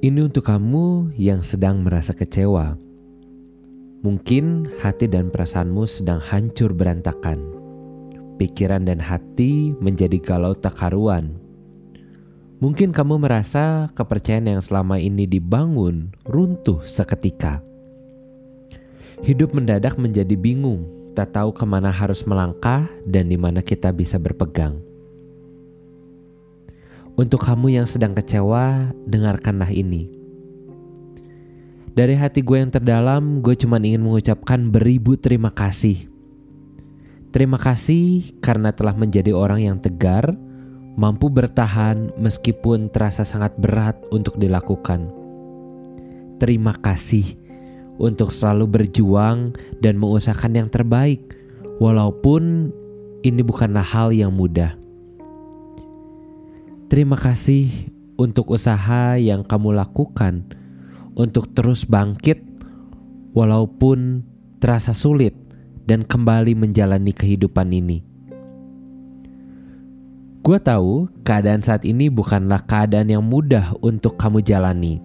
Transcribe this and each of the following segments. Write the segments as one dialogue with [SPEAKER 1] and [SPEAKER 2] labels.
[SPEAKER 1] Ini untuk kamu yang sedang merasa kecewa. Mungkin hati dan perasaanmu sedang hancur berantakan. Pikiran dan hati menjadi galau tak karuan. Mungkin kamu merasa kepercayaan yang selama ini dibangun runtuh seketika. Hidup mendadak menjadi bingung, tak tahu ke mana harus melangkah dan di mana kita bisa berpegang. Untuk kamu yang sedang kecewa, dengarkanlah ini. Dari hati gue yang terdalam, gue cuma ingin mengucapkan beribu terima kasih. Terima kasih karena telah menjadi orang yang tegar, mampu bertahan meskipun terasa sangat berat untuk dilakukan. Terima kasih untuk selalu berjuang dan mengusahakan yang terbaik, walaupun ini bukanlah hal yang mudah. Terima kasih untuk usaha yang kamu lakukan untuk terus bangkit, walaupun terasa sulit, dan kembali menjalani kehidupan ini. Gue tahu keadaan saat ini bukanlah keadaan yang mudah untuk kamu jalani.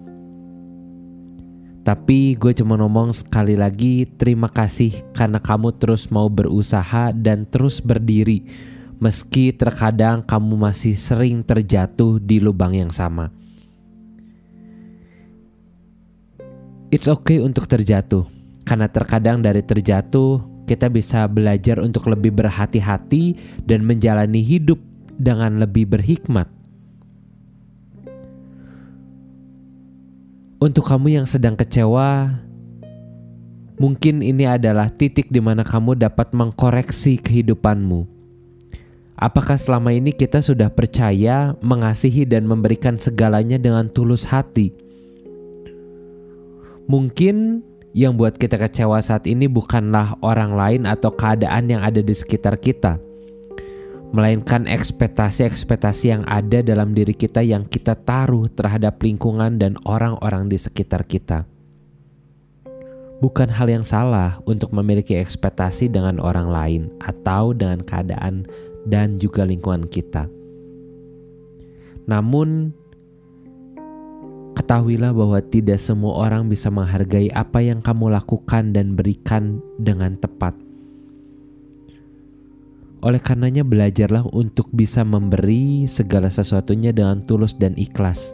[SPEAKER 1] Tapi gue cuma ngomong sekali lagi terima kasih karena kamu terus mau berusaha dan terus berdiri meski terkadang kamu masih sering terjatuh di lubang yang sama. It's okay untuk terjatuh, karena terkadang dari terjatuh kita bisa belajar untuk lebih berhati-hati dan menjalani hidup dengan lebih berhikmat. Untuk kamu yang sedang kecewa, mungkin ini adalah titik di mana kamu dapat mengkoreksi kehidupanmu Apakah selama ini kita sudah percaya, mengasihi, dan memberikan segalanya dengan tulus hati? Mungkin yang buat kita kecewa saat ini bukanlah orang lain atau keadaan yang ada di sekitar kita, melainkan ekspektasi-ekspektasi yang ada dalam diri kita yang kita taruh terhadap lingkungan dan orang-orang di sekitar kita. Bukan hal yang salah untuk memiliki ekspektasi dengan orang lain atau dengan keadaan dan juga lingkungan kita. Namun, ketahuilah bahwa tidak semua orang bisa menghargai apa yang kamu lakukan dan berikan dengan tepat. Oleh karenanya, belajarlah untuk bisa memberi segala sesuatunya dengan tulus dan ikhlas,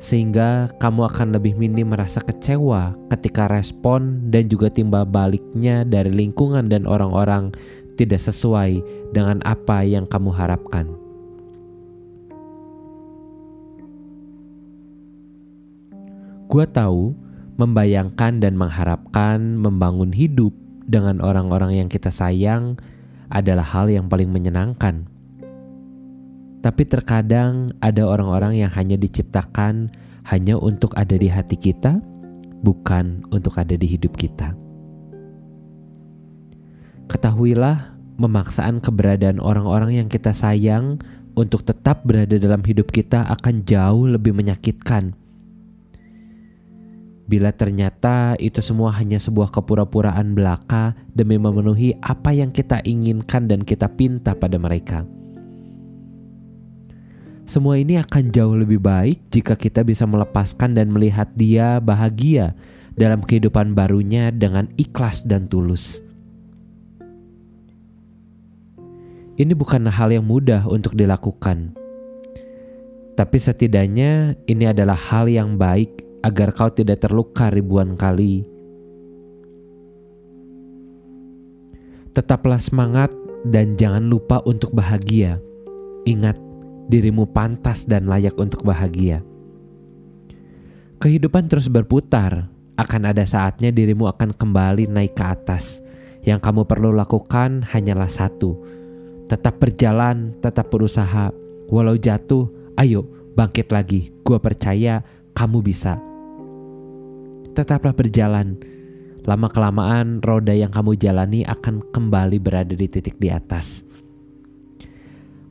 [SPEAKER 1] sehingga kamu akan lebih minim merasa kecewa ketika respon dan juga timbal baliknya dari lingkungan dan orang-orang tidak sesuai dengan apa yang kamu harapkan. Gua tahu membayangkan dan mengharapkan membangun hidup dengan orang-orang yang kita sayang adalah hal yang paling menyenangkan. Tapi terkadang ada orang-orang yang hanya diciptakan hanya untuk ada di hati kita, bukan untuk ada di hidup kita. Ketahuilah, memaksaan keberadaan orang-orang yang kita sayang untuk tetap berada dalam hidup kita akan jauh lebih menyakitkan. Bila ternyata itu semua hanya sebuah kepura-puraan belaka demi memenuhi apa yang kita inginkan dan kita pinta pada mereka. Semua ini akan jauh lebih baik jika kita bisa melepaskan dan melihat dia bahagia dalam kehidupan barunya dengan ikhlas dan tulus. Ini bukan hal yang mudah untuk dilakukan. Tapi setidaknya ini adalah hal yang baik agar kau tidak terluka ribuan kali. Tetaplah semangat dan jangan lupa untuk bahagia. Ingat, dirimu pantas dan layak untuk bahagia. Kehidupan terus berputar, akan ada saatnya dirimu akan kembali naik ke atas. Yang kamu perlu lakukan hanyalah satu, tetap berjalan, tetap berusaha. Walau jatuh, ayo bangkit lagi. Gua percaya kamu bisa. Tetaplah berjalan. Lama-kelamaan roda yang kamu jalani akan kembali berada di titik di atas.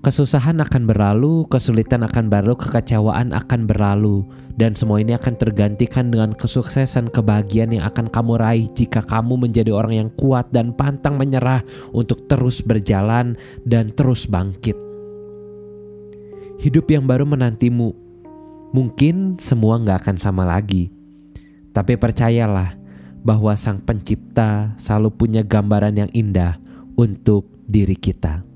[SPEAKER 1] Kesusahan akan berlalu, kesulitan akan berlalu, kekecewaan akan berlalu, dan semua ini akan tergantikan dengan kesuksesan kebahagiaan yang akan kamu raih jika kamu menjadi orang yang kuat dan pantang menyerah untuk terus berjalan dan terus bangkit. Hidup yang baru menantimu, Mungkin semua nggak akan sama lagi. Tapi percayalah bahwa sang pencipta selalu punya gambaran yang indah untuk diri kita.